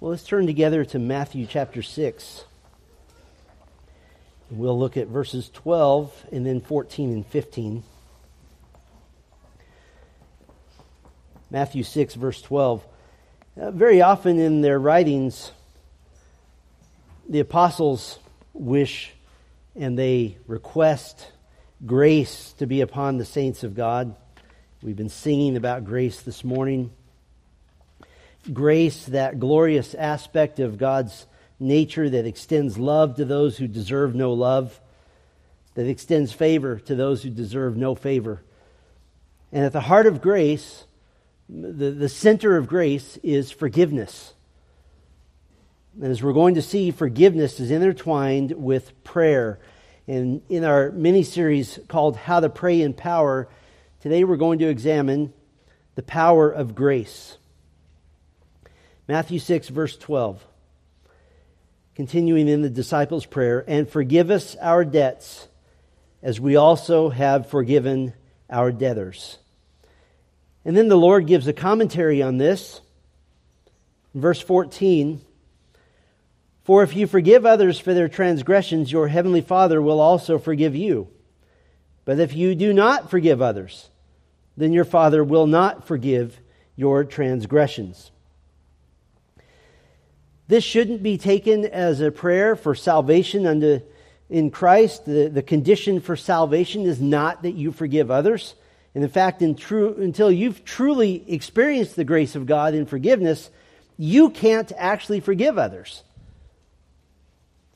Well, let's turn together to Matthew chapter 6. We'll look at verses 12 and then 14 and 15. Matthew 6, verse 12. Uh, very often in their writings, the apostles wish and they request grace to be upon the saints of God. We've been singing about grace this morning grace, that glorious aspect of God's nature that extends love to those who deserve no love, that extends favor to those who deserve no favor. And at the heart of grace, the, the center of grace is forgiveness. And as we're going to see, forgiveness is intertwined with prayer. And in our mini series called How to Pray in Power, today we're going to examine the power of grace. Matthew 6, verse 12. Continuing in the disciples' prayer, and forgive us our debts as we also have forgiven our debtors. And then the Lord gives a commentary on this. Verse 14 For if you forgive others for their transgressions, your heavenly Father will also forgive you. But if you do not forgive others, then your Father will not forgive your transgressions. This shouldn't be taken as a prayer for salvation unto, in Christ. The, the condition for salvation is not that you forgive others. And in fact, in true, until you've truly experienced the grace of God in forgiveness, you can't actually forgive others.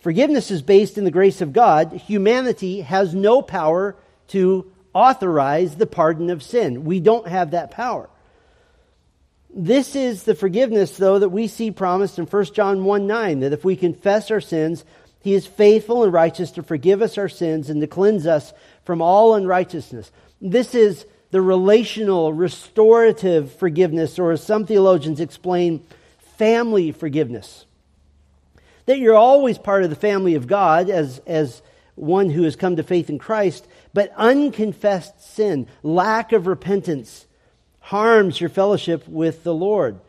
Forgiveness is based in the grace of God. Humanity has no power to authorize the pardon of sin. We don't have that power. This is the forgiveness, though, that we see promised in 1 John 1 9, that if we confess our sins, he is faithful and righteous to forgive us our sins and to cleanse us from all unrighteousness. This is the relational, restorative forgiveness, or as some theologians explain, family forgiveness. That you're always part of the family of God as, as one who has come to faith in Christ, but unconfessed sin, lack of repentance, harms your fellowship with the Lord.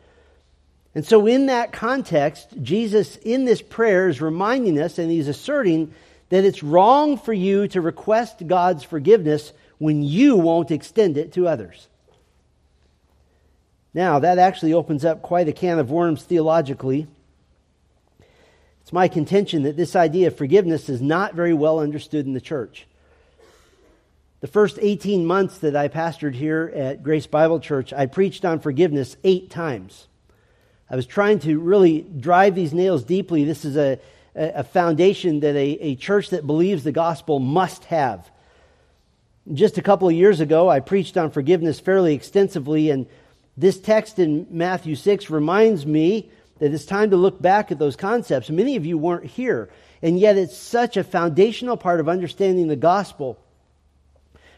And so, in that context, Jesus, in this prayer, is reminding us and he's asserting that it's wrong for you to request God's forgiveness when you won't extend it to others. Now, that actually opens up quite a can of worms theologically. It's my contention that this idea of forgiveness is not very well understood in the church. The first 18 months that I pastored here at Grace Bible Church, I preached on forgiveness eight times. I was trying to really drive these nails deeply. This is a, a foundation that a, a church that believes the gospel must have. Just a couple of years ago, I preached on forgiveness fairly extensively, and this text in Matthew 6 reminds me that it's time to look back at those concepts. Many of you weren't here, and yet it's such a foundational part of understanding the gospel.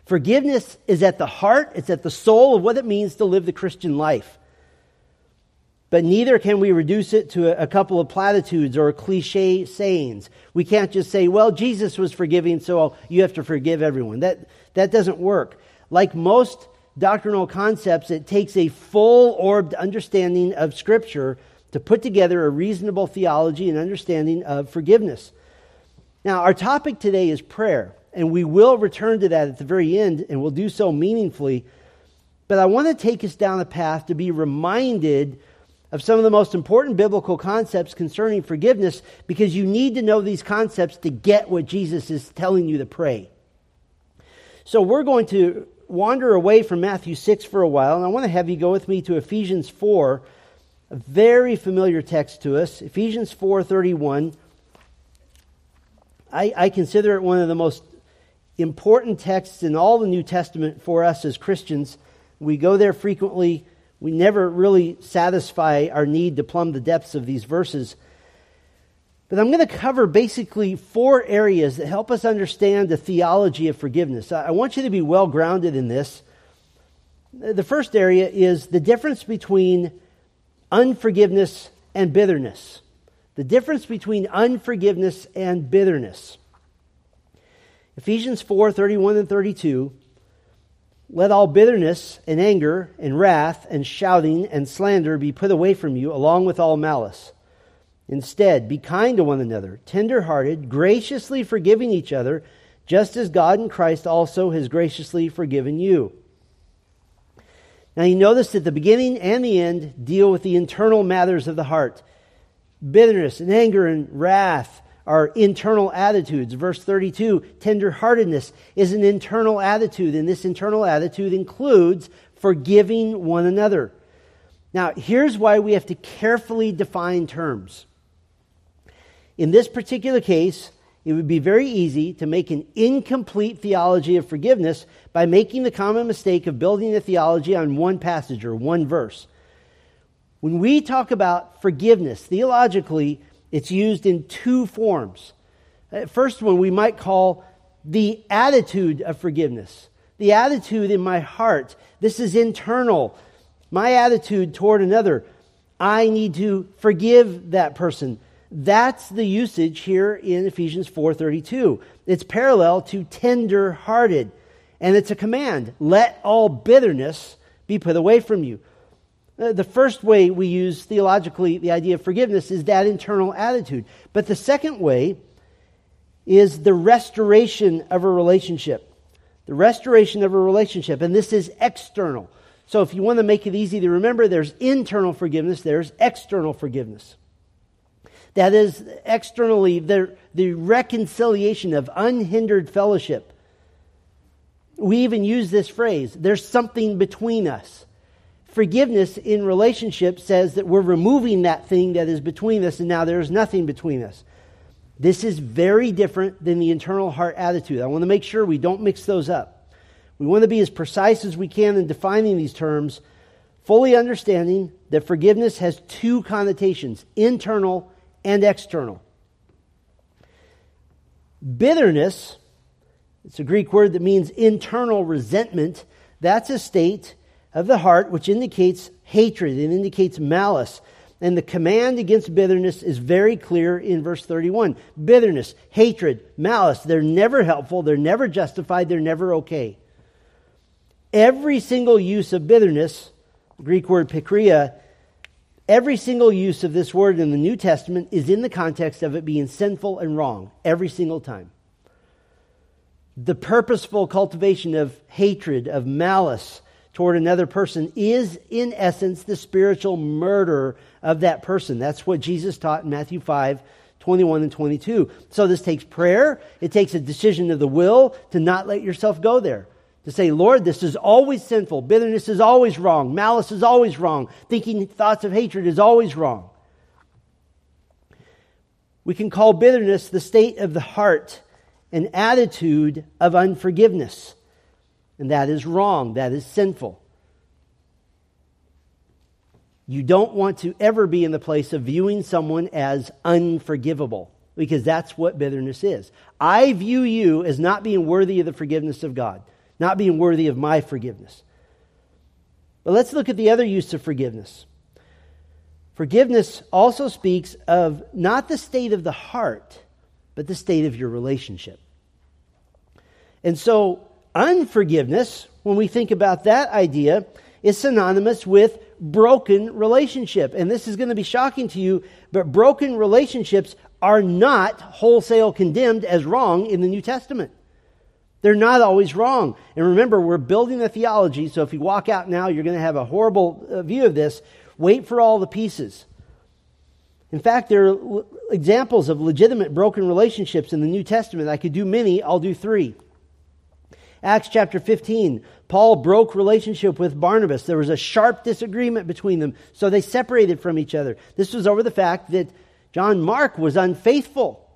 Forgiveness is at the heart, it's at the soul of what it means to live the Christian life. But neither can we reduce it to a couple of platitudes or cliche sayings. We can't just say, well, Jesus was forgiving, so you have to forgive everyone. That, that doesn't work. Like most doctrinal concepts, it takes a full orbed understanding of Scripture to put together a reasonable theology and understanding of forgiveness. Now, our topic today is prayer. And we will return to that at the very end, and we'll do so meaningfully. But I want to take us down a path to be reminded of some of the most important biblical concepts concerning forgiveness because you need to know these concepts to get what Jesus is telling you to pray. So we're going to wander away from Matthew 6 for a while, and I want to have you go with me to Ephesians 4, a very familiar text to us. Ephesians 4:31. I, I consider it one of the most important texts in all the New Testament for us as Christians. We go there frequently. We never really satisfy our need to plumb the depths of these verses. But I'm going to cover basically four areas that help us understand the theology of forgiveness. I want you to be well grounded in this. The first area is the difference between unforgiveness and bitterness. The difference between unforgiveness and bitterness. Ephesians 4 31 and 32. Let all bitterness and anger and wrath and shouting and slander be put away from you, along with all malice. Instead, be kind to one another, tender-hearted, graciously forgiving each other, just as God in Christ also has graciously forgiven you. Now, you notice that the beginning and the end deal with the internal matters of the heart. Bitterness and anger and wrath are internal attitudes. Verse 32 tenderheartedness is an internal attitude, and this internal attitude includes forgiving one another. Now, here's why we have to carefully define terms. In this particular case, it would be very easy to make an incomplete theology of forgiveness by making the common mistake of building a theology on one passage or one verse. When we talk about forgiveness, theologically, it's used in two forms. Uh, first one we might call the attitude of forgiveness. The attitude in my heart. This is internal. My attitude toward another. I need to forgive that person. That's the usage here in Ephesians 4:32. It's parallel to tender-hearted, and it's a command. Let all bitterness be put away from you. Uh, the first way we use theologically the idea of forgiveness is that internal attitude. But the second way is the restoration of a relationship. The restoration of a relationship, and this is external. So if you want to make it easy to remember, there's internal forgiveness, there's external forgiveness. That is externally the, the reconciliation of unhindered fellowship. We even use this phrase there's something between us. Forgiveness in relationship says that we're removing that thing that is between us and now there's nothing between us. This is very different than the internal heart attitude. I want to make sure we don't mix those up. We want to be as precise as we can in defining these terms, fully understanding that forgiveness has two connotations internal and external. Bitterness, it's a Greek word that means internal resentment. That's a state of the heart which indicates hatred, it indicates malice. And the command against bitterness is very clear in verse 31. Bitterness, hatred, malice, they're never helpful, they're never justified, they're never okay. Every single use of bitterness, Greek word pikria, Every single use of this word in the New Testament is in the context of it being sinful and wrong, every single time. The purposeful cultivation of hatred, of malice toward another person is, in essence, the spiritual murder of that person. That's what Jesus taught in Matthew 5 21 and 22. So this takes prayer, it takes a decision of the will to not let yourself go there to say, Lord, this is always sinful. Bitterness is always wrong. Malice is always wrong. Thinking thoughts of hatred is always wrong. We can call bitterness the state of the heart, an attitude of unforgiveness. And that is wrong. That is sinful. You don't want to ever be in the place of viewing someone as unforgivable because that's what bitterness is. I view you as not being worthy of the forgiveness of God not being worthy of my forgiveness. But let's look at the other use of forgiveness. Forgiveness also speaks of not the state of the heart, but the state of your relationship. And so, unforgiveness, when we think about that idea, is synonymous with broken relationship. And this is going to be shocking to you, but broken relationships are not wholesale condemned as wrong in the New Testament. They're not always wrong. And remember, we're building a theology, so if you walk out now, you're going to have a horrible uh, view of this. Wait for all the pieces. In fact, there are examples of legitimate broken relationships in the New Testament. I could do many, I'll do three. Acts chapter 15, Paul broke relationship with Barnabas. There was a sharp disagreement between them, so they separated from each other. This was over the fact that John Mark was unfaithful.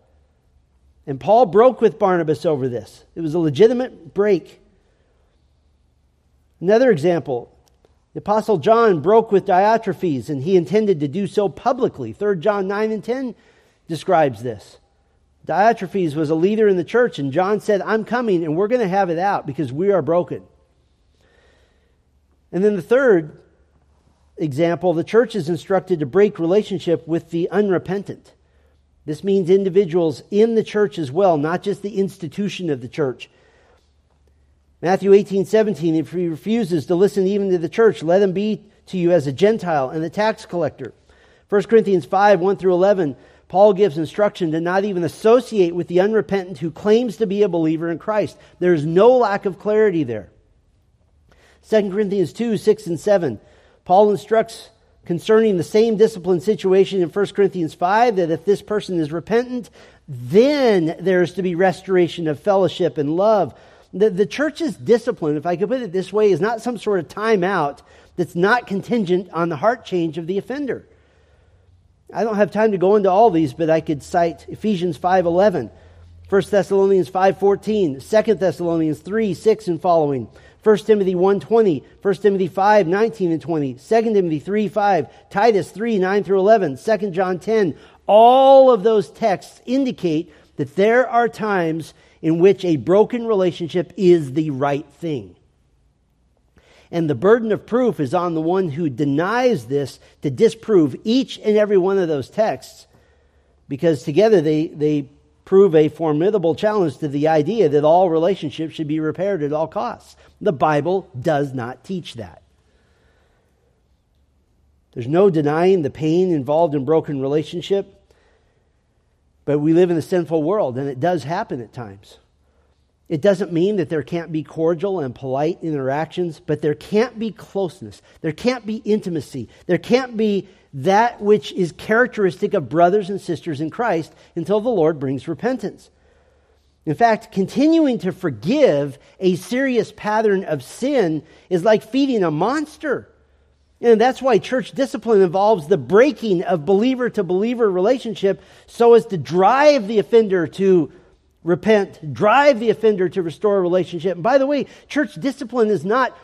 And Paul broke with Barnabas over this. It was a legitimate break. Another example the Apostle John broke with Diotrephes, and he intended to do so publicly. 3 John 9 and 10 describes this. Diotrephes was a leader in the church, and John said, I'm coming, and we're going to have it out because we are broken. And then the third example the church is instructed to break relationship with the unrepentant. This means individuals in the church as well, not just the institution of the church. Matthew 18, 17, if he refuses to listen even to the church, let him be to you as a Gentile and a tax collector. 1 Corinthians 5 1 through 11, Paul gives instruction to not even associate with the unrepentant who claims to be a believer in Christ. There is no lack of clarity there. 2 Corinthians 2 6 and 7, Paul instructs concerning the same discipline situation in 1 Corinthians 5 that if this person is repentant, then there is to be restoration of fellowship and love. The, the church's discipline, if I could put it this way, is not some sort of timeout that's not contingent on the heart change of the offender. I don't have time to go into all these, but I could cite Ephesians 5.11, 1 Thessalonians 5.14, 2 Thessalonians 3, 6 and following, 1 Timothy 1.20, 1 Timothy 5, 19 and 20, 2 Timothy 3, 5, Titus 3, 9 through 11, 2 John 10. All of those texts indicate that there are times in which a broken relationship is the right thing. And the burden of proof is on the one who denies this to disprove each and every one of those texts because together they, they prove a formidable challenge to the idea that all relationships should be repaired at all costs. The Bible does not teach that. There's no denying the pain involved in broken relationship, but we live in a sinful world and it does happen at times. It doesn't mean that there can't be cordial and polite interactions, but there can't be closeness. There can't be intimacy. There can't be that which is characteristic of brothers and sisters in Christ until the Lord brings repentance. In fact, continuing to forgive a serious pattern of sin is like feeding a monster. And that's why church discipline involves the breaking of believer to believer relationship so as to drive the offender to repent, drive the offender to restore a relationship. And by the way, church discipline is not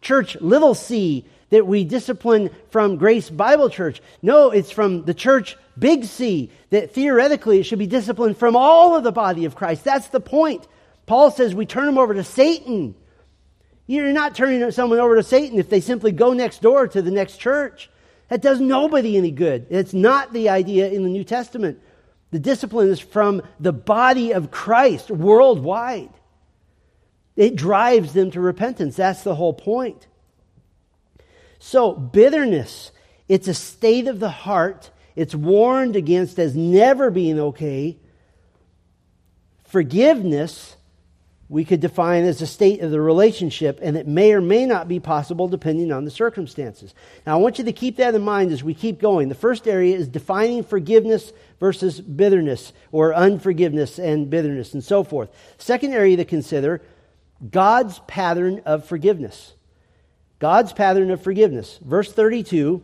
church little c that we discipline from Grace Bible Church. No, it's from the church big C that theoretically it should be disciplined from all of the body of Christ. That's the point. Paul says we turn them over to Satan. You're not turning someone over to Satan if they simply go next door to the next church. That does nobody any good. It's not the idea in the New Testament. The discipline is from the body of Christ worldwide. It drives them to repentance. That's the whole point. So, bitterness, it's a state of the heart. It's warned against as never being okay. Forgiveness we could define as a state of the relationship, and it may or may not be possible depending on the circumstances. Now, I want you to keep that in mind as we keep going. The first area is defining forgiveness versus bitterness, or unforgiveness and bitterness, and so forth. Second area to consider God's pattern of forgiveness. God's pattern of forgiveness. Verse 32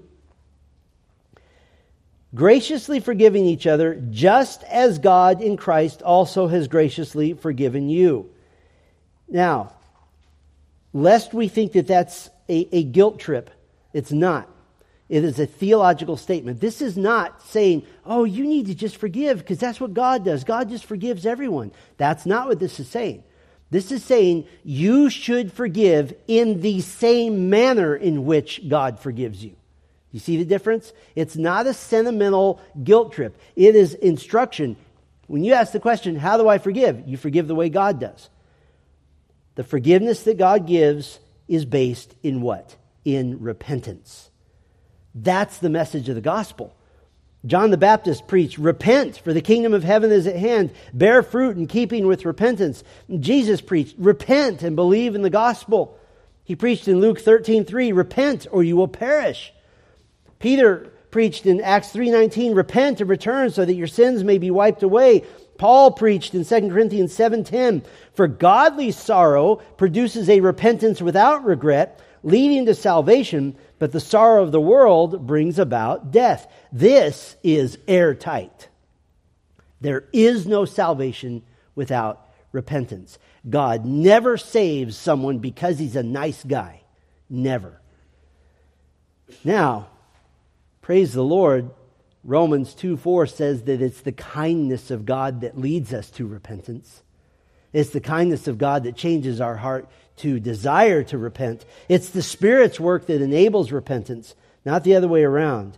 graciously forgiving each other, just as God in Christ also has graciously forgiven you. Now, lest we think that that's a, a guilt trip, it's not. It is a theological statement. This is not saying, oh, you need to just forgive because that's what God does. God just forgives everyone. That's not what this is saying. This is saying you should forgive in the same manner in which God forgives you. You see the difference? It's not a sentimental guilt trip, it is instruction. When you ask the question, how do I forgive? You forgive the way God does. The forgiveness that God gives is based in what? In repentance. That's the message of the gospel. John the Baptist preached, Repent, for the kingdom of heaven is at hand. Bear fruit in keeping with repentance. Jesus preached, Repent and believe in the gospel. He preached in Luke 13 3, Repent or you will perish. Peter preached in Acts 3:19, repent and return so that your sins may be wiped away. Paul preached in 2 Corinthians 7:10, "For godly sorrow produces a repentance without regret, leading to salvation, but the sorrow of the world brings about death." This is airtight. There is no salvation without repentance. God never saves someone because he's a nice guy. Never. Now, praise the Lord, Romans 2 4 says that it's the kindness of God that leads us to repentance. It's the kindness of God that changes our heart to desire to repent. It's the Spirit's work that enables repentance, not the other way around.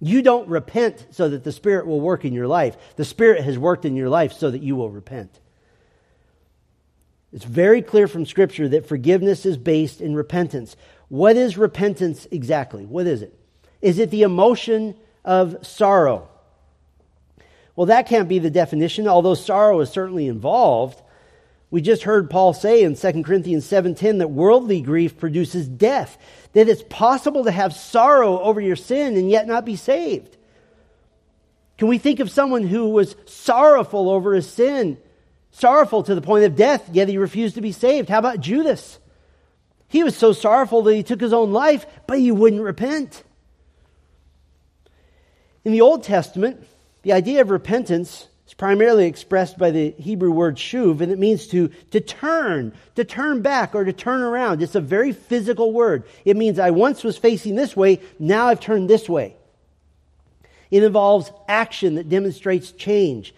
You don't repent so that the Spirit will work in your life. The Spirit has worked in your life so that you will repent. It's very clear from Scripture that forgiveness is based in repentance. What is repentance exactly? What is it? Is it the emotion of sorrow. Well, that can't be the definition, although sorrow is certainly involved. We just heard Paul say in 2 Corinthians 7:10 that worldly grief produces death, that it's possible to have sorrow over your sin and yet not be saved. Can we think of someone who was sorrowful over his sin, sorrowful to the point of death, yet he refused to be saved? How about Judas? He was so sorrowful that he took his own life, but he wouldn't repent. In the Old Testament, the idea of repentance primarily expressed by the Hebrew word shuv, and it means to, to turn, to turn back, or to turn around. It's a very physical word. It means I once was facing this way, now I've turned this way. It involves action that demonstrates change.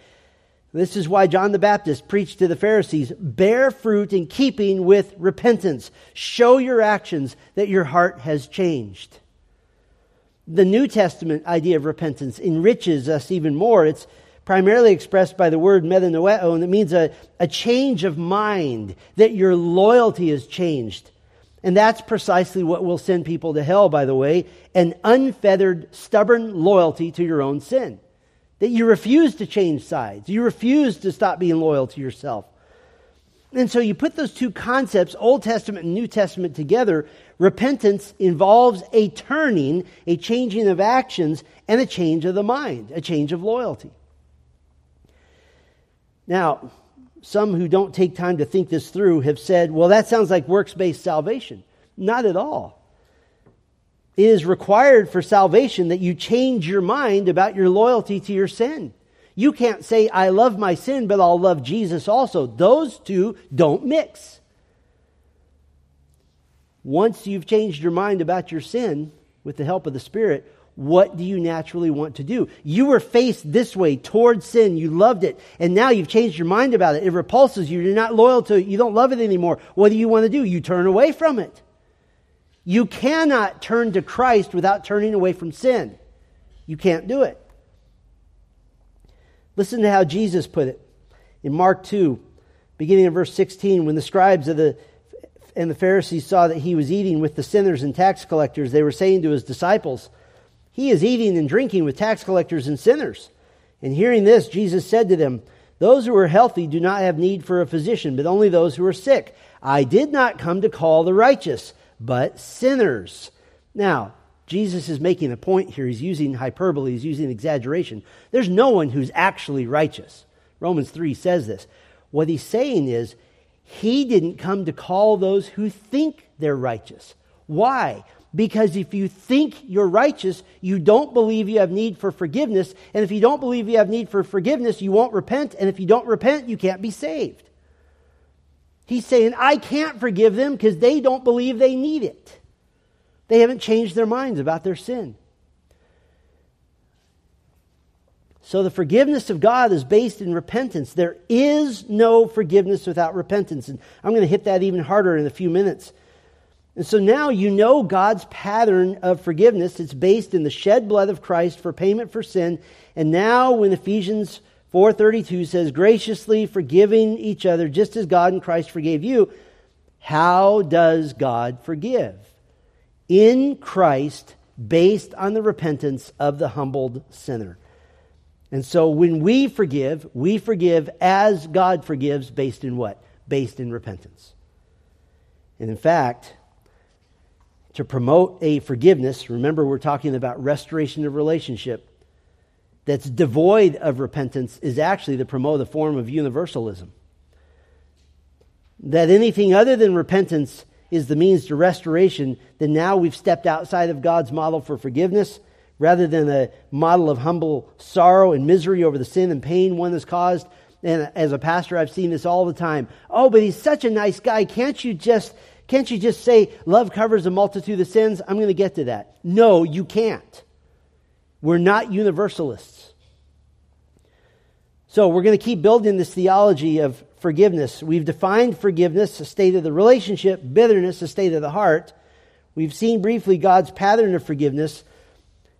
This is why John the Baptist preached to the Pharisees bear fruit in keeping with repentance. Show your actions that your heart has changed. The New Testament idea of repentance enriches us even more. It's primarily expressed by the word metanoeo, and it means a, a change of mind, that your loyalty has changed. And that's precisely what will send people to hell, by the way an unfeathered, stubborn loyalty to your own sin. That you refuse to change sides, you refuse to stop being loyal to yourself. And so you put those two concepts, Old Testament and New Testament, together. Repentance involves a turning, a changing of actions, and a change of the mind, a change of loyalty. Now, some who don't take time to think this through have said, well, that sounds like works based salvation. Not at all. It is required for salvation that you change your mind about your loyalty to your sin. You can't say, I love my sin, but I'll love Jesus also. Those two don't mix. Once you've changed your mind about your sin with the help of the Spirit, what do you naturally want to do? You were faced this way towards sin. You loved it. And now you've changed your mind about it. It repulses you. You're not loyal to it. You don't love it anymore. What do you want to do? You turn away from it. You cannot turn to Christ without turning away from sin. You can't do it. Listen to how Jesus put it in Mark 2, beginning in verse 16. When the scribes of the and the Pharisees saw that he was eating with the sinners and tax collectors, they were saying to his disciples, he is eating and drinking with tax collectors and sinners. And hearing this, Jesus said to them, Those who are healthy do not have need for a physician, but only those who are sick. I did not come to call the righteous, but sinners. Now, Jesus is making a point here. He's using hyperbole, he's using exaggeration. There's no one who's actually righteous. Romans 3 says this. What he's saying is, he didn't come to call those who think they're righteous. Why? Because if you think you're righteous, you don't believe you have need for forgiveness. And if you don't believe you have need for forgiveness, you won't repent. And if you don't repent, you can't be saved. He's saying, I can't forgive them because they don't believe they need it. They haven't changed their minds about their sin. So the forgiveness of God is based in repentance. There is no forgiveness without repentance. And I'm going to hit that even harder in a few minutes. And so now you know God's pattern of forgiveness. It's based in the shed blood of Christ for payment for sin. And now when Ephesians 4:32 says graciously forgiving each other just as God in Christ forgave you, how does God forgive? In Christ based on the repentance of the humbled sinner. And so when we forgive, we forgive as God forgives based in what? Based in repentance. And in fact, to promote a forgiveness, remember we're talking about restoration of relationship, that's devoid of repentance is actually to promote a form of universalism. That anything other than repentance is the means to restoration, then now we've stepped outside of God's model for forgiveness rather than a model of humble sorrow and misery over the sin and pain one has caused. And as a pastor, I've seen this all the time. Oh, but he's such a nice guy. Can't you just can't you just say, love covers a multitude of sins? I'm going to get to that. No, you can't. We're not universalists. So we're going to keep building this theology of forgiveness. We've defined forgiveness, a state of the relationship, bitterness, a state of the heart. We've seen briefly God's pattern of forgiveness.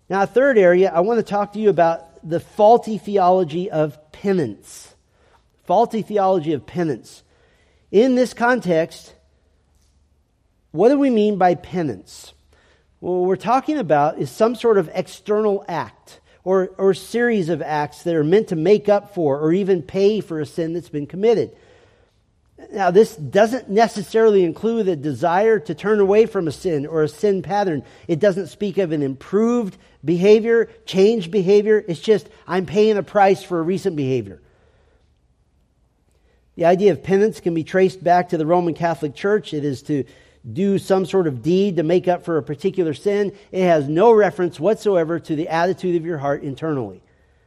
Now, a third area, I want to talk to you about the faulty theology of penance. Faulty theology of penance. In this context, what do we mean by penance? What we're talking about is some sort of external act or, or series of acts that are meant to make up for or even pay for a sin that's been committed. Now, this doesn't necessarily include a desire to turn away from a sin or a sin pattern. It doesn't speak of an improved behavior, changed behavior. It's just, I'm paying a price for a recent behavior. The idea of penance can be traced back to the Roman Catholic Church. It is to do some sort of deed to make up for a particular sin. It has no reference whatsoever to the attitude of your heart internally.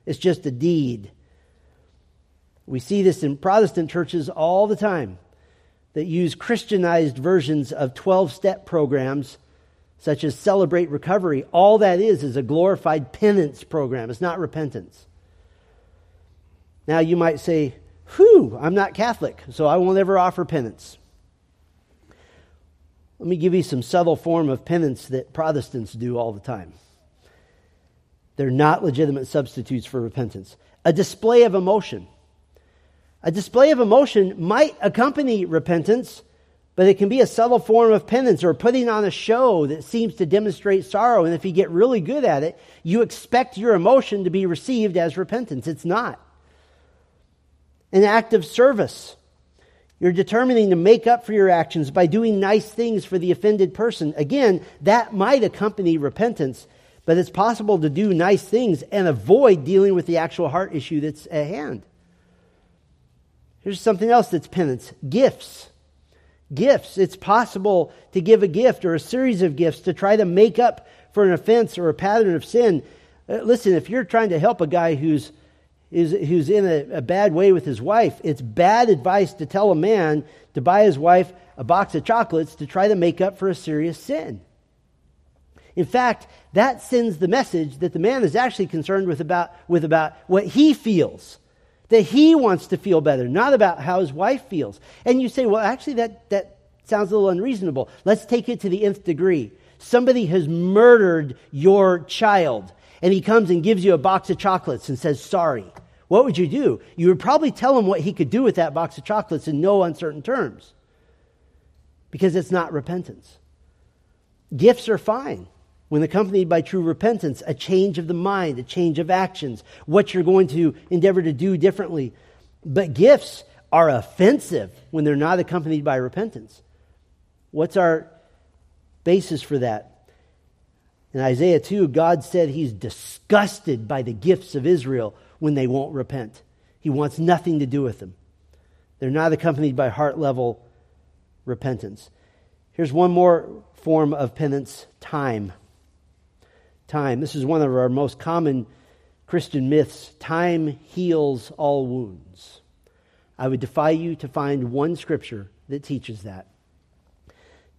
It's just a deed. We see this in Protestant churches all the time that use Christianized versions of 12 step programs such as Celebrate Recovery. All that is is a glorified penance program, it's not repentance. Now you might say, Whew, I'm not Catholic, so I won't ever offer penance. Let me give you some subtle form of penance that Protestants do all the time. They're not legitimate substitutes for repentance. A display of emotion. A display of emotion might accompany repentance, but it can be a subtle form of penance or putting on a show that seems to demonstrate sorrow. And if you get really good at it, you expect your emotion to be received as repentance. It's not. An act of service. You're determining to make up for your actions by doing nice things for the offended person. Again, that might accompany repentance, but it's possible to do nice things and avoid dealing with the actual heart issue that's at hand. Here's something else that's penance gifts. Gifts. It's possible to give a gift or a series of gifts to try to make up for an offense or a pattern of sin. Uh, listen, if you're trying to help a guy who's is, who's in a, a bad way with his wife, it's bad advice to tell a man to buy his wife a box of chocolates to try to make up for a serious sin. In fact, that sends the message that the man is actually concerned with about, with about what he feels, that he wants to feel better, not about how his wife feels. And you say, well, actually, that, that sounds a little unreasonable. Let's take it to the nth degree. Somebody has murdered your child, and he comes and gives you a box of chocolates and says, sorry what would you do? You would probably tell him what he could do with that box of chocolates in no uncertain terms because it's not repentance. Gifts are fine when accompanied by true repentance, a change of the mind, a change of actions, what you're going to endeavor to do differently. But gifts are offensive when they're not accompanied by repentance. What's our basis for that? In Isaiah 2, God said he's disgusted by the gifts of Israel when they won't repent. He wants nothing to do with them. They're not accompanied by heart level repentance. Here's one more form of penance time. Time. This is one of our most common Christian myths. Time heals all wounds. I would defy you to find one scripture that teaches that.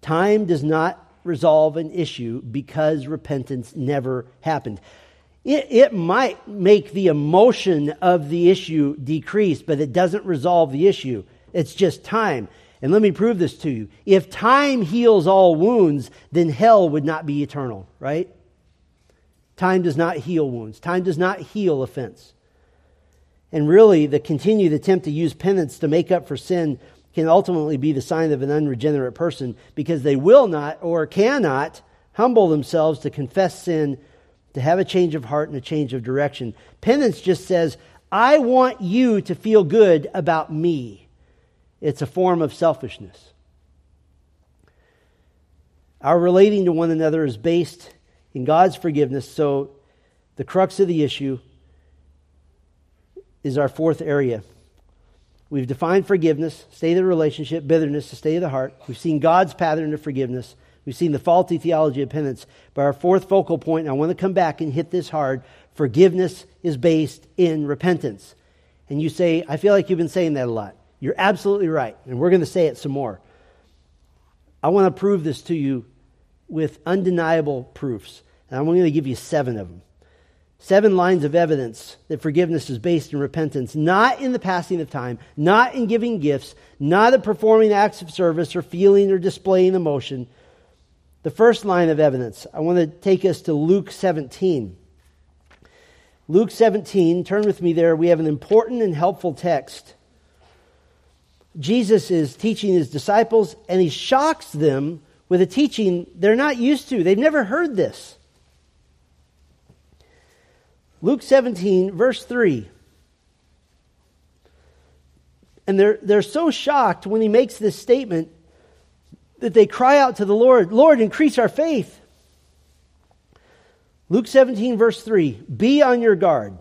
Time does not resolve an issue because repentance never happened. It, it might make the emotion of the issue decrease, but it doesn't resolve the issue. It's just time. And let me prove this to you. If time heals all wounds, then hell would not be eternal, right? Time does not heal wounds. Time does not heal offense. And really, the continued attempt to use penance to make up for sin can ultimately be the sign of an unregenerate person because they will not or cannot humble themselves to confess sin to have a change of heart and a change of direction. Penance just says, I want you to feel good about me. It's a form of selfishness. Our relating to one another is based in God's forgiveness, so the crux of the issue is our fourth area. We've defined forgiveness, state of the relationship, bitterness, the state of the heart. We've seen God's pattern of forgiveness. We've seen the faulty theology of penance. But our fourth focal point, and I want to come back and hit this hard forgiveness is based in repentance. And you say, I feel like you've been saying that a lot. You're absolutely right. And we're going to say it some more. I want to prove this to you with undeniable proofs. And I'm going to give you seven of them. Seven lines of evidence that forgiveness is based in repentance, not in the passing of time, not in giving gifts, not in performing acts of service or feeling or displaying emotion, the first line of evidence, I want to take us to Luke 17. Luke 17, turn with me there. We have an important and helpful text. Jesus is teaching his disciples, and he shocks them with a teaching they're not used to. They've never heard this. Luke 17, verse 3. And they're, they're so shocked when he makes this statement that they cry out to the Lord, Lord, increase our faith. Luke 17, verse 3 Be on your guard.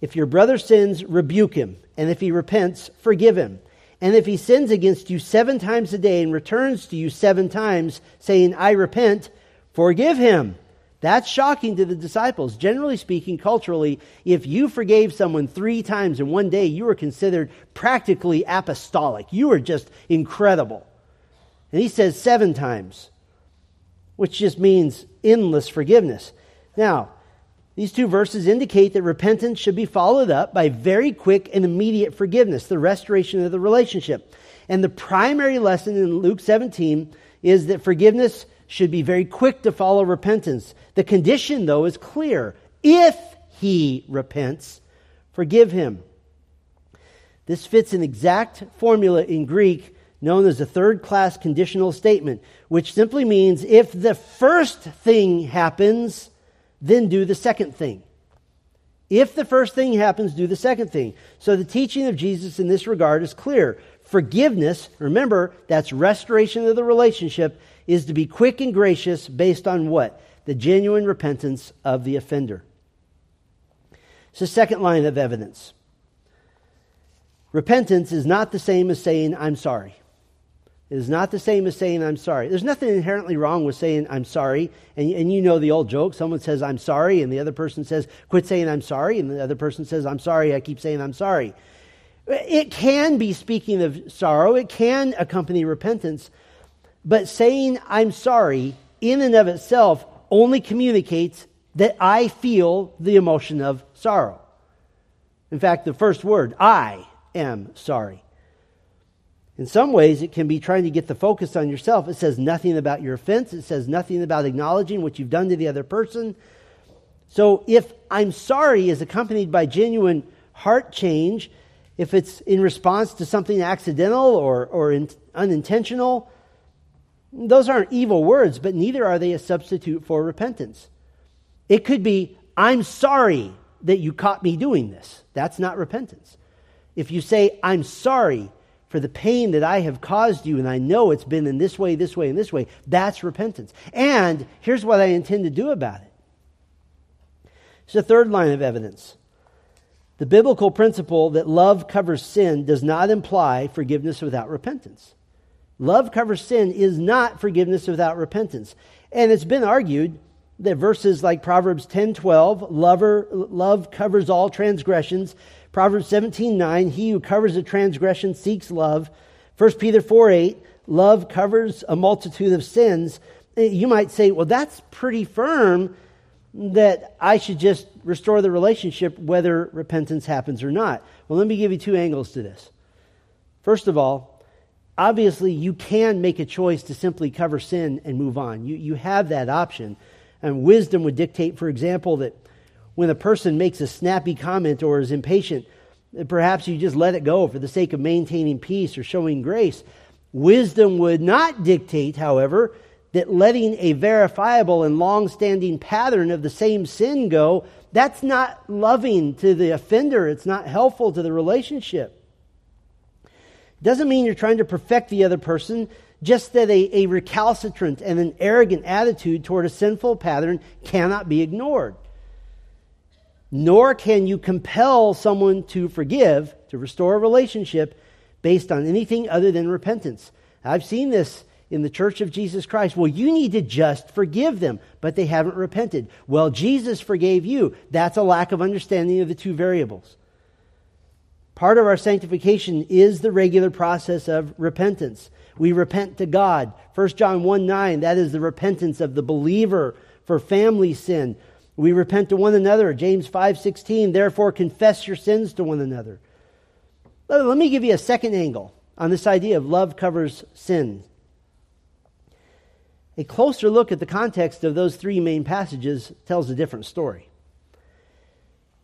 If your brother sins, rebuke him. And if he repents, forgive him. And if he sins against you seven times a day and returns to you seven times, saying, I repent, forgive him. That's shocking to the disciples. Generally speaking, culturally, if you forgave someone three times in one day, you were considered practically apostolic. You were just incredible. And he says seven times, which just means endless forgiveness. Now, these two verses indicate that repentance should be followed up by very quick and immediate forgiveness, the restoration of the relationship. And the primary lesson in Luke 17 is that forgiveness should be very quick to follow repentance. The condition, though, is clear. If he repents, forgive him. This fits an exact formula in Greek known as a third class conditional statement, which simply means if the first thing happens, then do the second thing. If the first thing happens, do the second thing. So the teaching of Jesus in this regard is clear. Forgiveness, remember, that's restoration of the relationship, is to be quick and gracious based on what? The genuine repentance of the offender. It's the second line of evidence. Repentance is not the same as saying, I'm sorry. It is not the same as saying, I'm sorry. There's nothing inherently wrong with saying, I'm sorry. And, and you know the old joke. Someone says, I'm sorry, and the other person says, quit saying, I'm sorry. And the other person says, I'm sorry, I keep saying, I'm sorry. It can be speaking of sorrow, it can accompany repentance. But saying, I'm sorry, in and of itself, only communicates that I feel the emotion of sorrow. In fact, the first word, I am sorry. In some ways, it can be trying to get the focus on yourself. It says nothing about your offense, it says nothing about acknowledging what you've done to the other person. So, if I'm sorry is accompanied by genuine heart change, if it's in response to something accidental or, or in, unintentional, those aren't evil words, but neither are they a substitute for repentance. It could be, I'm sorry that you caught me doing this. That's not repentance. If you say, I'm sorry for the pain that I have caused you, and I know it's been in this way, this way, and this way. That's repentance. And here's what I intend to do about it. It's the third line of evidence. The biblical principle that love covers sin does not imply forgiveness without repentance. Love covers sin is not forgiveness without repentance. And it's been argued that verses like Proverbs 10:12, lover love covers all transgressions, Proverbs 17 9, he who covers a transgression seeks love. 1 Peter 4 8, love covers a multitude of sins. Eh, you might say, well, that's pretty firm that I should just restore the relationship whether repentance happens or not. Well, let me give you two angles to this. First of all, obviously, you can make a choice to simply cover sin and move on. You, you have that option. And wisdom would dictate, for example, that when a person makes a snappy comment or is impatient, perhaps you just let it go for the sake of maintaining peace or showing grace. Wisdom would not dictate, however, that letting a verifiable and long standing pattern of the same sin go, that's not loving to the offender. It's not helpful to the relationship. Doesn't mean you're trying to perfect the other person, just that a, a recalcitrant and an arrogant attitude toward a sinful pattern cannot be ignored nor can you compel someone to forgive, to restore a relationship based on anything other than repentance. I've seen this in the church of Jesus Christ. Well, you need to just forgive them, but they haven't repented. Well, Jesus forgave you. That's a lack of understanding of the two variables. Part of our sanctification is the regular process of repentance. We repent to God. 1 John 1 9, that is the repentance of the believer for family sin, we repent to one another. James 5:16, therefore confess your sins to one another. Let me give you a second angle on this idea of love covers sin. A closer look at the context of those three main passages tells a different story.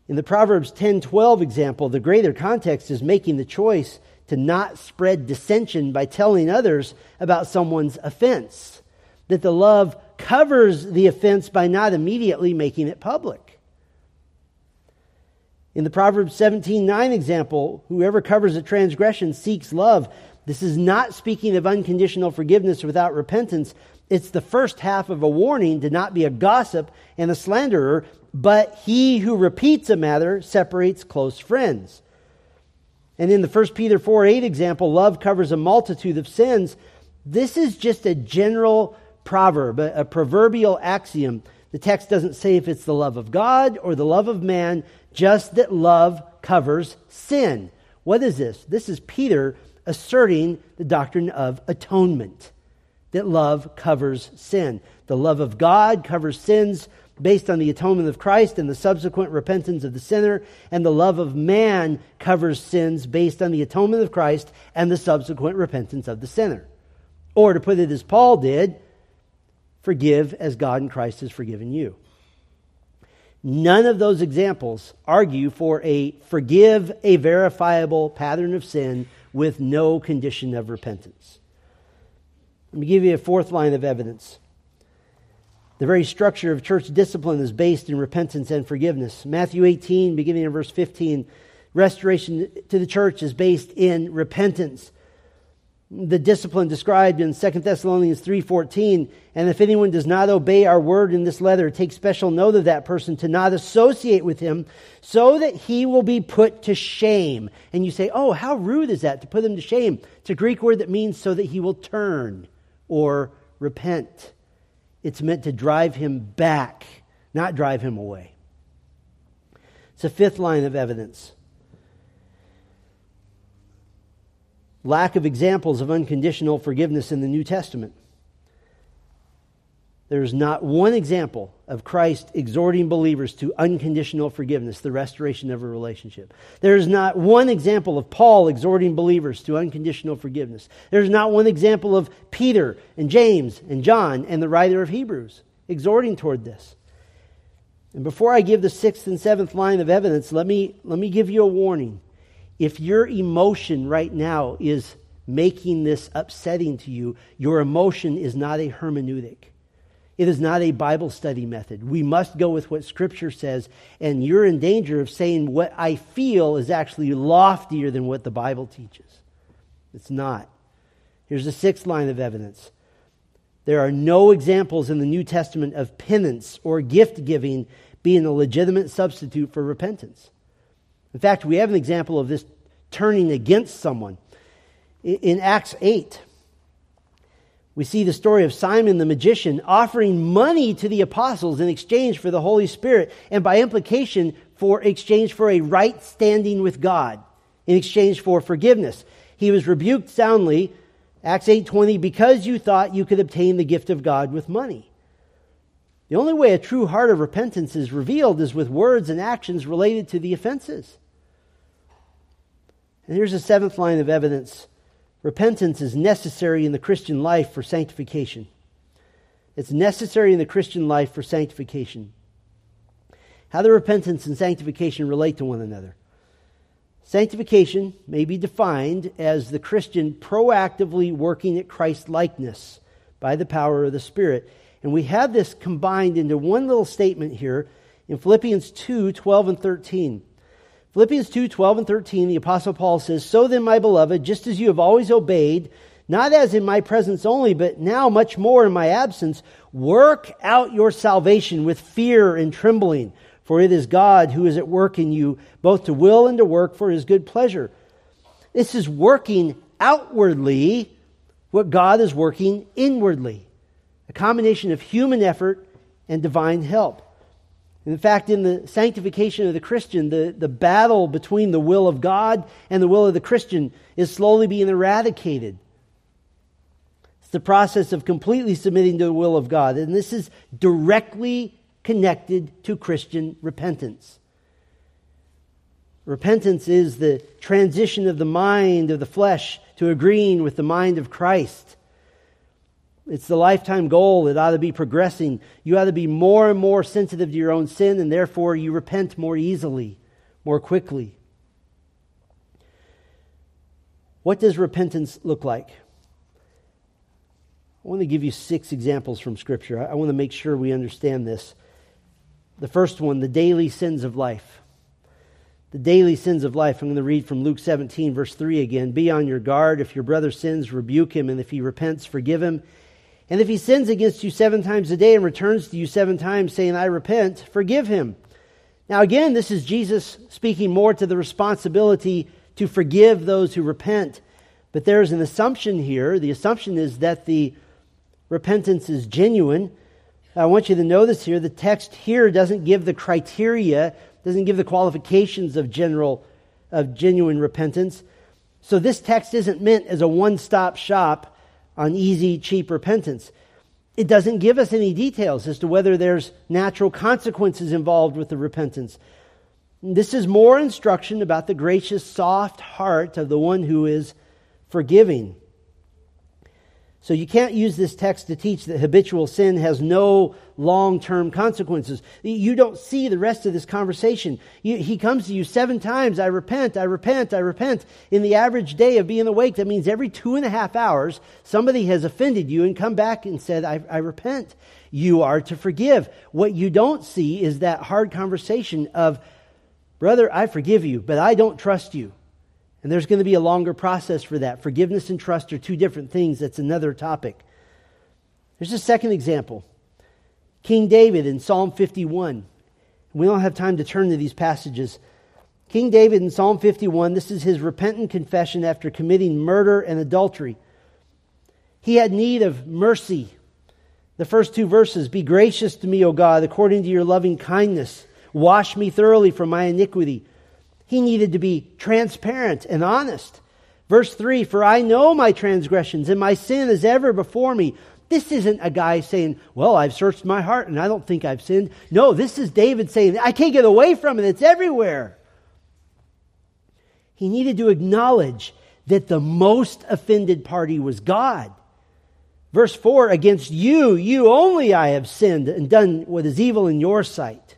In the Proverbs 10:12 example, the greater context is making the choice to not spread dissension by telling others about someone's offense. that the love covers the offense by not immediately making it public. In the Proverbs 17:9 example, whoever covers a transgression seeks love. This is not speaking of unconditional forgiveness without repentance. It's the first half of a warning to not be a gossip and a slanderer, but he who repeats a matter separates close friends. And in the 1 Peter 4 8 example, love covers a multitude of sins. This is just a general proverb, a, a proverbial axiom. The text doesn't say if it's the love of God or the love of man, just that love covers sin. What is this? This is Peter asserting the doctrine of atonement, that love covers sin. The love of God covers sins based on the atonement of Christ and the subsequent repentance of the sinner, and the love of man covers sins based on the atonement of Christ and the subsequent repentance of the sinner. Or to put it as Paul did, forgive as God in Christ has forgiven you. None of those examples argue for a forgive a verifiable pattern of sin with no condition of repentance. Let me give you a fourth line of evidence. The very structure of church discipline is based in repentance and forgiveness. Matthew 18, beginning in verse 15, restoration to the church is based in repentance the discipline described in 2 Thessalonians 3:14 and if anyone does not obey our word in this letter take special note of that person to not associate with him so that he will be put to shame. And you say oh how rude is that to put him to shame? It's a greek word that means so that he will turn or repent. It's meant to drive him back not drive him away. It's a fifth line of evidence lack of examples of unconditional forgiveness in the New Testament. There's not one example of Christ exhorting believers to unconditional forgiveness, the restoration of a relationship. There's not one example of Paul exhorting believers to unconditional forgiveness. There's not one example of Peter and James and John and the writer of Hebrews exhorting toward this. And before I give the sixth and seventh line of evidence, let me, let me give you a warning. If your emotion right now is making this upsetting to you, your emotion is not a hermeneutic. It is not a Bible study method. We must go with what Scripture says, and you're in danger of saying what I feel is actually loftier than what the Bible teaches. It's not. Here's the sixth line of evidence there are no examples in the New Testament of penance or gift giving being a legitimate substitute for repentance. In fact, we have an example of this turning against someone. In Acts 8, we see the story of Simon the magician offering money to the apostles in exchange for the Holy Spirit, and by implication, for exchange for a right standing with God, in exchange for forgiveness. He was rebuked soundly, Acts 8:20, because you thought you could obtain the gift of God with money. The only way a true heart of repentance is revealed is with words and actions related to the offenses. And here's the seventh line of evidence repentance is necessary in the Christian life for sanctification. It's necessary in the Christian life for sanctification. How do repentance and sanctification relate to one another? Sanctification may be defined as the Christian proactively working at Christ likeness by the power of the Spirit. And we have this combined into one little statement here in Philippians 2 12 and 13. Philippians 2 12 and 13, the Apostle Paul says, So then, my beloved, just as you have always obeyed, not as in my presence only, but now much more in my absence, work out your salvation with fear and trembling, for it is God who is at work in you, both to will and to work for his good pleasure. This is working outwardly what God is working inwardly, a combination of human effort and divine help. In fact, in the sanctification of the Christian, the, the battle between the will of God and the will of the Christian is slowly being eradicated. It's the process of completely submitting to the will of God. And this is directly connected to Christian repentance. Repentance is the transition of the mind of the flesh to agreeing with the mind of Christ. It's the lifetime goal. It ought to be progressing. You ought to be more and more sensitive to your own sin, and therefore you repent more easily, more quickly. What does repentance look like? I want to give you six examples from Scripture. I want to make sure we understand this. The first one, the daily sins of life. The daily sins of life. I'm going to read from Luke 17, verse 3 again. Be on your guard. If your brother sins, rebuke him, and if he repents, forgive him. And if he sins against you seven times a day and returns to you seven times, saying, I repent, forgive him. Now, again, this is Jesus speaking more to the responsibility to forgive those who repent. But there's an assumption here. The assumption is that the repentance is genuine. I want you to notice here the text here doesn't give the criteria, doesn't give the qualifications of general of genuine repentance. So this text isn't meant as a one-stop shop on easy, cheap repentance. It doesn't give us any details as to whether there's natural consequences involved with the repentance. This is more instruction about the gracious, soft heart of the one who is forgiving. So you can't use this text to teach that habitual sin has no long term consequences. You don't see the rest of this conversation. He comes to you seven times I repent, I repent, I repent. In the average day of being awake, that means every two and a half hours, somebody has offended you and come back and said, I, I repent. You are to forgive. What you don't see is that hard conversation of, Brother, I forgive you, but I don't trust you. And there's going to be a longer process for that. Forgiveness and trust are two different things. That's another topic. There's a second example King David in Psalm 51. We don't have time to turn to these passages. King David in Psalm 51, this is his repentant confession after committing murder and adultery. He had need of mercy. The first two verses Be gracious to me, O God, according to your loving kindness. Wash me thoroughly from my iniquity he needed to be transparent and honest. Verse 3 For I know my transgressions, and my sin is ever before me. This isn't a guy saying, Well, I've searched my heart and I don't think I've sinned. No, this is David saying, I can't get away from it. It's everywhere. He needed to acknowledge that the most offended party was God. Verse 4 Against you, you only I have sinned and done what is evil in your sight.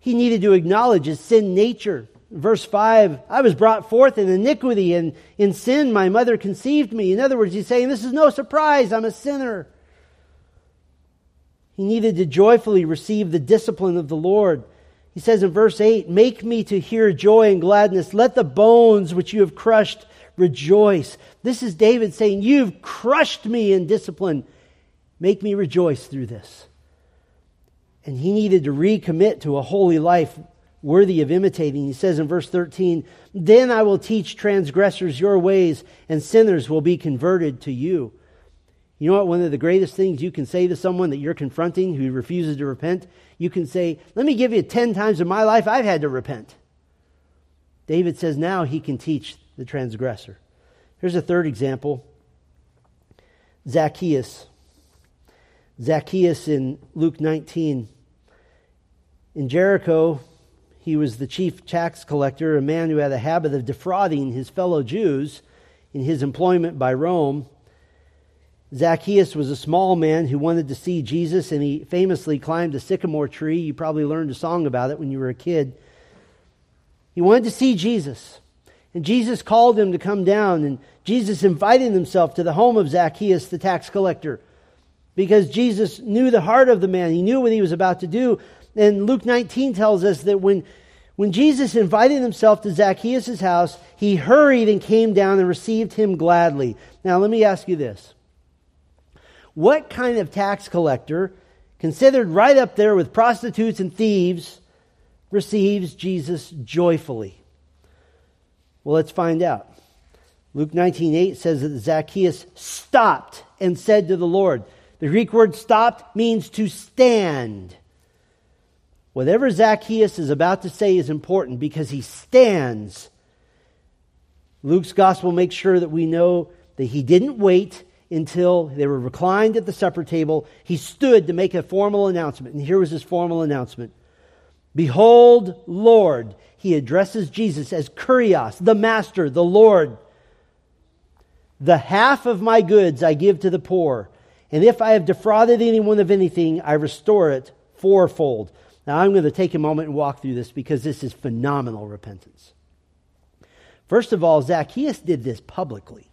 He needed to acknowledge his sin nature. Verse 5, I was brought forth in iniquity, and in sin my mother conceived me. In other words, he's saying, This is no surprise, I'm a sinner. He needed to joyfully receive the discipline of the Lord. He says in verse 8, Make me to hear joy and gladness. Let the bones which you have crushed rejoice. This is David saying, You've crushed me in discipline. Make me rejoice through this. And he needed to recommit to a holy life worthy of imitating. He says in verse 13, Then I will teach transgressors your ways, and sinners will be converted to you. You know what? One of the greatest things you can say to someone that you're confronting who refuses to repent, you can say, Let me give you 10 times in my life I've had to repent. David says now he can teach the transgressor. Here's a third example Zacchaeus. Zacchaeus in Luke 19. In Jericho, he was the chief tax collector, a man who had a habit of defrauding his fellow Jews in his employment by Rome. Zacchaeus was a small man who wanted to see Jesus, and he famously climbed a sycamore tree. You probably learned a song about it when you were a kid. He wanted to see Jesus. And Jesus called him to come down, and Jesus invited himself to the home of Zacchaeus, the tax collector because Jesus knew the heart of the man. He knew what he was about to do. And Luke 19 tells us that when, when Jesus invited himself to Zacchaeus' house, he hurried and came down and received him gladly. Now, let me ask you this. What kind of tax collector, considered right up there with prostitutes and thieves, receives Jesus joyfully? Well, let's find out. Luke 19:8 says that Zacchaeus stopped and said to the Lord, the Greek word stopped means to stand. Whatever Zacchaeus is about to say is important because he stands. Luke's gospel makes sure that we know that he didn't wait until they were reclined at the supper table. He stood to make a formal announcement. And here was his formal announcement Behold, Lord. He addresses Jesus as Kurios, the Master, the Lord. The half of my goods I give to the poor. And if I have defrauded anyone of anything, I restore it fourfold. Now, I'm going to take a moment and walk through this because this is phenomenal repentance. First of all, Zacchaeus did this publicly.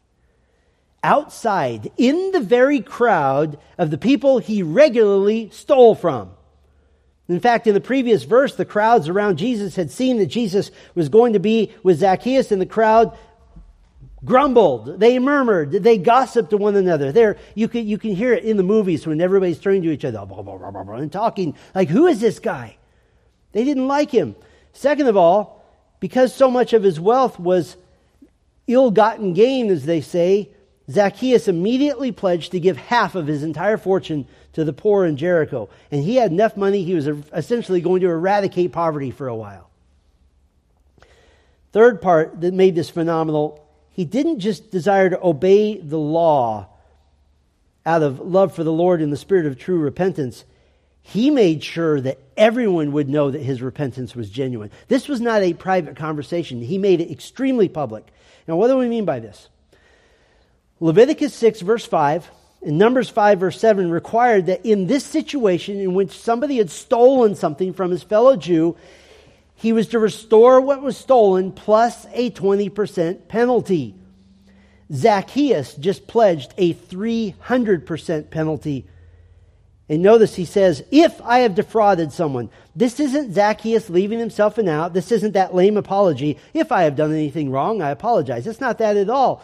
outside in the very crowd of the people he regularly stole from. In fact, in the previous verse, the crowds around Jesus had seen that Jesus was going to be with Zacchaeus, and the crowd grumbled, they murmured, they gossiped to one another. There, you can, you can hear it in the movies when everybody's turning to each other blah, blah, blah, and talking like, who is this guy? They didn't like him. Second of all, because so much of his wealth was ill gotten gain, as they say, Zacchaeus immediately pledged to give half of his entire fortune to the poor in Jericho. And he had enough money, he was essentially going to eradicate poverty for a while. Third part that made this phenomenal he didn't just desire to obey the law out of love for the Lord in the spirit of true repentance. He made sure that everyone would know that his repentance was genuine. This was not a private conversation. He made it extremely public. Now, what do we mean by this? Leviticus 6, verse 5, and Numbers 5, verse 7 required that in this situation in which somebody had stolen something from his fellow Jew, he was to restore what was stolen plus a 20% penalty. Zacchaeus just pledged a 300% penalty. And notice he says, if I have defrauded someone, this isn't Zacchaeus leaving himself an out. This isn't that lame apology. If I have done anything wrong, I apologize. It's not that at all.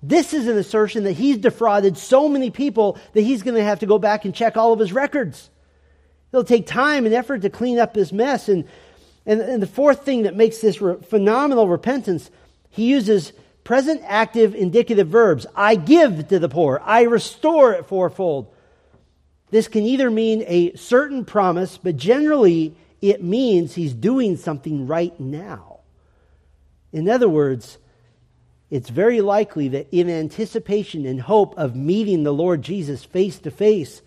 This is an assertion that he's defrauded so many people that he's going to have to go back and check all of his records. It'll take time and effort to clean up this mess. And and, and the fourth thing that makes this re- phenomenal repentance, he uses present active indicative verbs. I give to the poor, I restore it fourfold. This can either mean a certain promise, but generally it means he's doing something right now. In other words, it's very likely that in anticipation and hope of meeting the Lord Jesus face to face,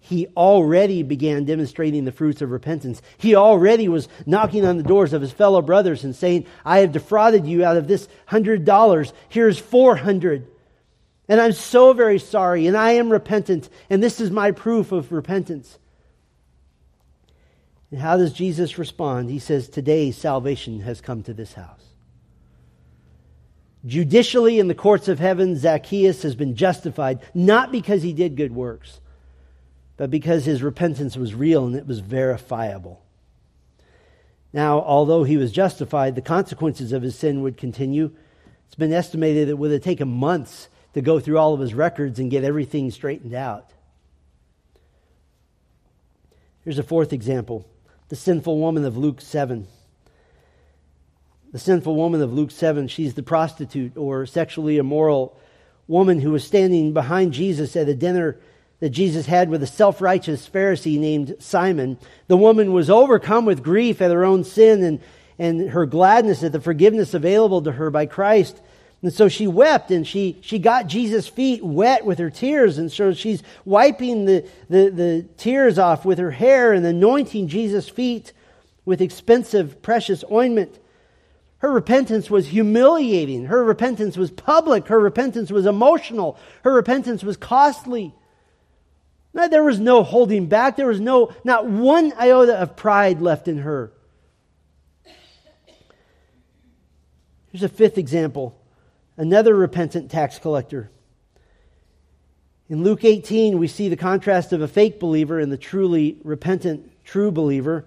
he already began demonstrating the fruits of repentance. He already was knocking on the doors of his fellow brothers and saying, I have defrauded you out of this hundred dollars. Here's four hundred. And I'm so very sorry, and I am repentant, and this is my proof of repentance. And how does Jesus respond? He says, Today salvation has come to this house. Judicially, in the courts of heaven, Zacchaeus has been justified, not because he did good works but because his repentance was real and it was verifiable. Now, although he was justified, the consequences of his sin would continue. It's been estimated that it would have taken months to go through all of his records and get everything straightened out. Here's a fourth example the sinful woman of Luke 7. The sinful woman of Luke 7, she's the prostitute or sexually immoral woman who was standing behind Jesus at a dinner that Jesus had with a self righteous Pharisee named Simon. The woman was overcome with grief at her own sin and, and her gladness at the forgiveness available to her by Christ. And so she wept and she, she got Jesus' feet wet with her tears. And so she's wiping the, the, the tears off with her hair and anointing Jesus' feet with expensive, precious ointment. Her repentance was humiliating. Her repentance was public. Her repentance was emotional. Her repentance was costly. There was no holding back. There was no, not one iota of pride left in her. Here's a fifth example another repentant tax collector. In Luke 18, we see the contrast of a fake believer and the truly repentant true believer.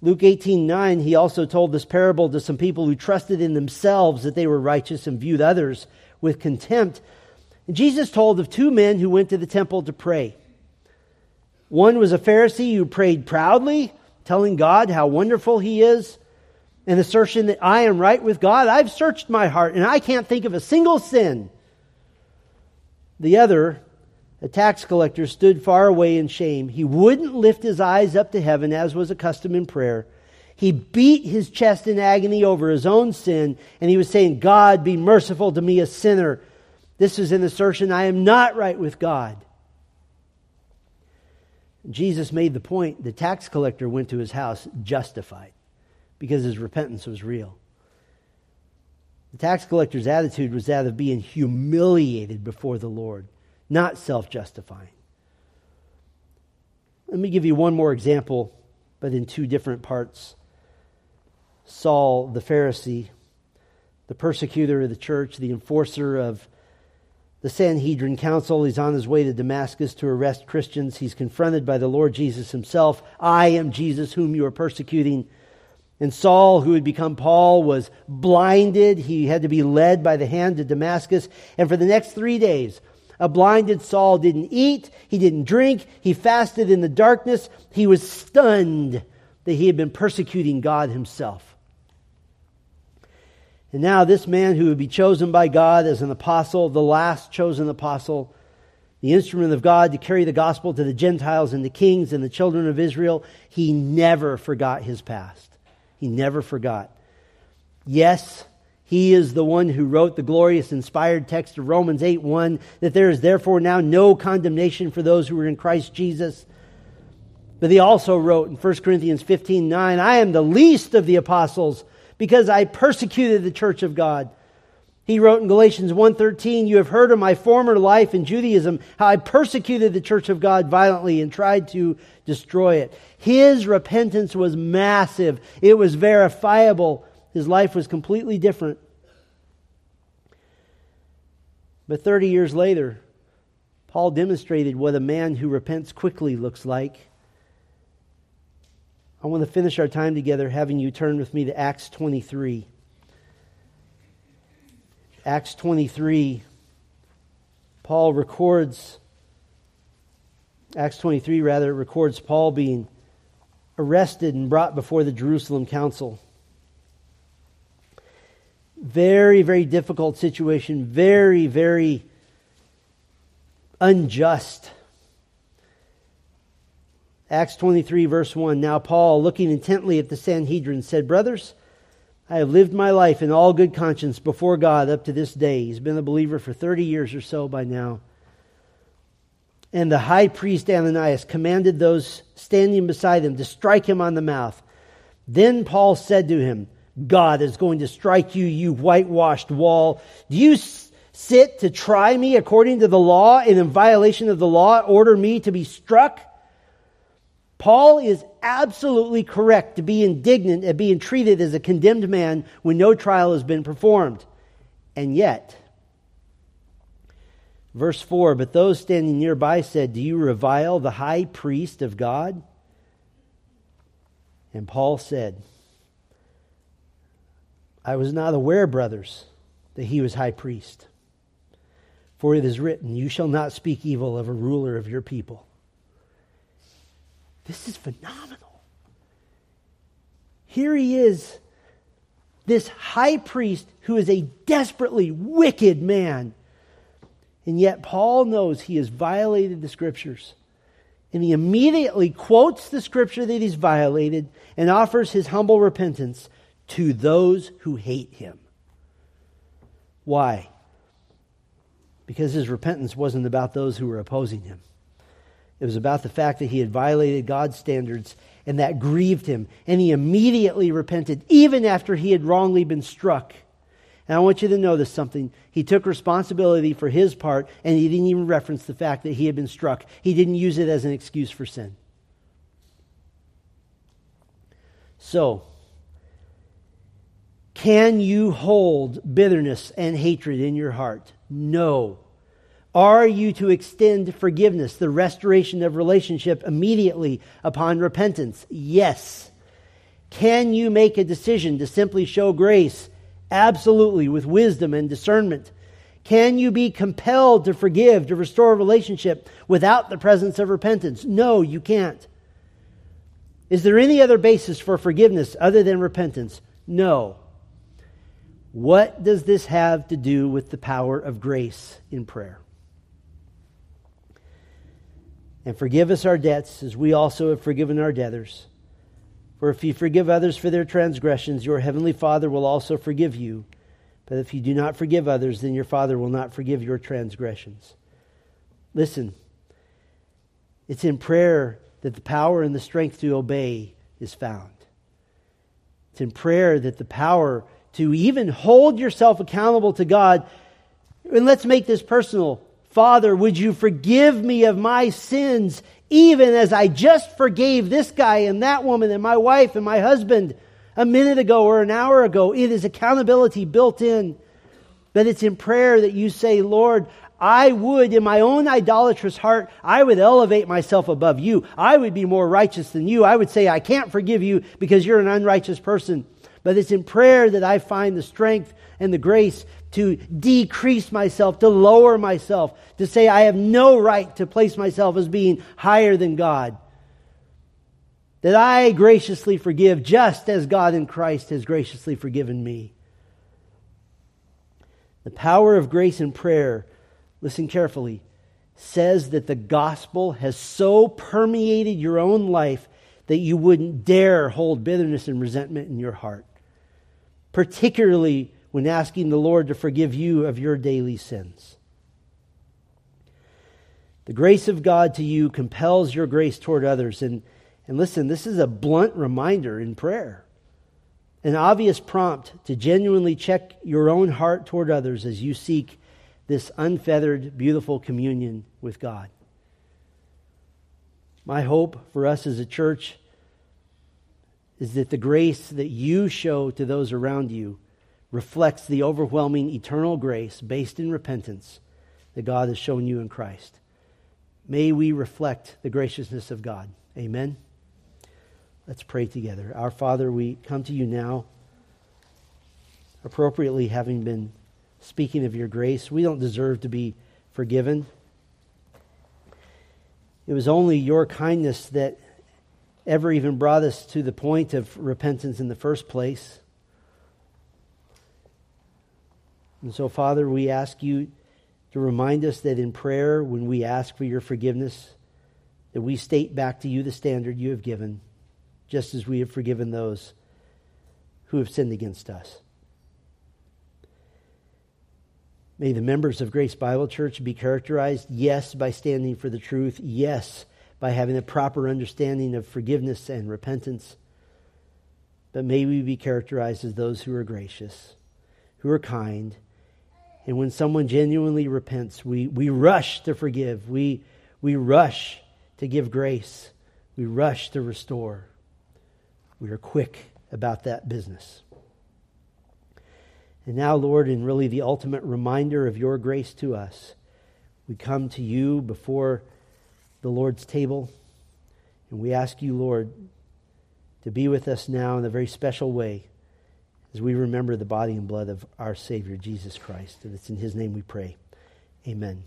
Luke 18 9, he also told this parable to some people who trusted in themselves that they were righteous and viewed others with contempt. And Jesus told of two men who went to the temple to pray. One was a Pharisee who prayed proudly, telling God how wonderful he is, an assertion that I am right with God. I've searched my heart and I can't think of a single sin. The other, a tax collector, stood far away in shame. He wouldn't lift his eyes up to heaven as was a custom in prayer. He beat his chest in agony over his own sin, and he was saying, God, be merciful to me, a sinner. This is an assertion I am not right with God. Jesus made the point the tax collector went to his house justified because his repentance was real. The tax collector's attitude was that of being humiliated before the Lord, not self justifying. Let me give you one more example, but in two different parts. Saul, the Pharisee, the persecutor of the church, the enforcer of the Sanhedrin council. He's on his way to Damascus to arrest Christians. He's confronted by the Lord Jesus himself. I am Jesus whom you are persecuting. And Saul, who had become Paul, was blinded. He had to be led by the hand to Damascus. And for the next three days, a blinded Saul didn't eat, he didn't drink, he fasted in the darkness. He was stunned that he had been persecuting God himself. And now, this man who would be chosen by God as an apostle, the last chosen apostle, the instrument of God to carry the gospel to the Gentiles and the kings and the children of Israel, he never forgot his past. He never forgot. Yes, he is the one who wrote the glorious inspired text of Romans 8 1 that there is therefore now no condemnation for those who are in Christ Jesus. But he also wrote in 1 Corinthians 15 9, I am the least of the apostles because I persecuted the church of God. He wrote in Galatians 1:13, "You have heard of my former life in Judaism, how I persecuted the church of God violently and tried to destroy it." His repentance was massive. It was verifiable. His life was completely different. But 30 years later, Paul demonstrated what a man who repents quickly looks like. I want to finish our time together having you turn with me to Acts 23. Acts 23, Paul records, Acts 23 rather, records Paul being arrested and brought before the Jerusalem council. Very, very difficult situation, very, very unjust. Acts 23, verse 1. Now, Paul, looking intently at the Sanhedrin, said, Brothers, I have lived my life in all good conscience before God up to this day. He's been a believer for 30 years or so by now. And the high priest Ananias commanded those standing beside him to strike him on the mouth. Then Paul said to him, God is going to strike you, you whitewashed wall. Do you sit to try me according to the law and in violation of the law order me to be struck? Paul is absolutely correct to be indignant at being treated as a condemned man when no trial has been performed. And yet, verse 4 But those standing nearby said, Do you revile the high priest of God? And Paul said, I was not aware, brothers, that he was high priest. For it is written, You shall not speak evil of a ruler of your people. This is phenomenal. Here he is, this high priest who is a desperately wicked man. And yet, Paul knows he has violated the scriptures. And he immediately quotes the scripture that he's violated and offers his humble repentance to those who hate him. Why? Because his repentance wasn't about those who were opposing him. It was about the fact that he had violated God's standards and that grieved him. And he immediately repented, even after he had wrongly been struck. And I want you to notice something. He took responsibility for his part, and he didn't even reference the fact that he had been struck. He didn't use it as an excuse for sin. So, can you hold bitterness and hatred in your heart? No. Are you to extend forgiveness, the restoration of relationship immediately upon repentance? Yes. Can you make a decision to simply show grace? Absolutely, with wisdom and discernment. Can you be compelled to forgive, to restore a relationship without the presence of repentance? No, you can't. Is there any other basis for forgiveness other than repentance? No. What does this have to do with the power of grace in prayer? And forgive us our debts as we also have forgiven our debtors. For if you forgive others for their transgressions, your heavenly Father will also forgive you. But if you do not forgive others, then your Father will not forgive your transgressions. Listen, it's in prayer that the power and the strength to obey is found. It's in prayer that the power to even hold yourself accountable to God. And let's make this personal. Father, would you forgive me of my sins, even as I just forgave this guy and that woman and my wife and my husband a minute ago or an hour ago? It is accountability built in. But it's in prayer that you say, Lord, I would, in my own idolatrous heart, I would elevate myself above you. I would be more righteous than you. I would say, I can't forgive you because you're an unrighteous person. But it's in prayer that I find the strength and the grace to decrease myself, to lower myself, to say I have no right to place myself as being higher than God. That I graciously forgive just as God in Christ has graciously forgiven me. The power of grace and prayer, listen carefully, says that the gospel has so permeated your own life that you wouldn't dare hold bitterness and resentment in your heart, particularly when asking the Lord to forgive you of your daily sins. The grace of God to you compels your grace toward others. And, and listen, this is a blunt reminder in prayer an obvious prompt to genuinely check your own heart toward others as you seek this unfeathered, beautiful communion with God. My hope for us as a church is that the grace that you show to those around you reflects the overwhelming eternal grace based in repentance that God has shown you in Christ. May we reflect the graciousness of God. Amen. Let's pray together. Our Father, we come to you now, appropriately having been speaking of your grace. We don't deserve to be forgiven. It was only your kindness that ever even brought us to the point of repentance in the first place. And so, Father, we ask you to remind us that in prayer, when we ask for your forgiveness, that we state back to you the standard you have given just as we have forgiven those who have sinned against us. May the members of Grace Bible Church be characterized, yes, by standing for the truth, yes, by having a proper understanding of forgiveness and repentance, but may we be characterized as those who are gracious, who are kind, and when someone genuinely repents, we, we rush to forgive, we, we rush to give grace, we rush to restore. We are quick about that business. And now, Lord, in really the ultimate reminder of your grace to us, we come to you before the Lord's table, and we ask you, Lord, to be with us now in a very special way as we remember the body and blood of our Savior, Jesus Christ. And it's in his name we pray. Amen.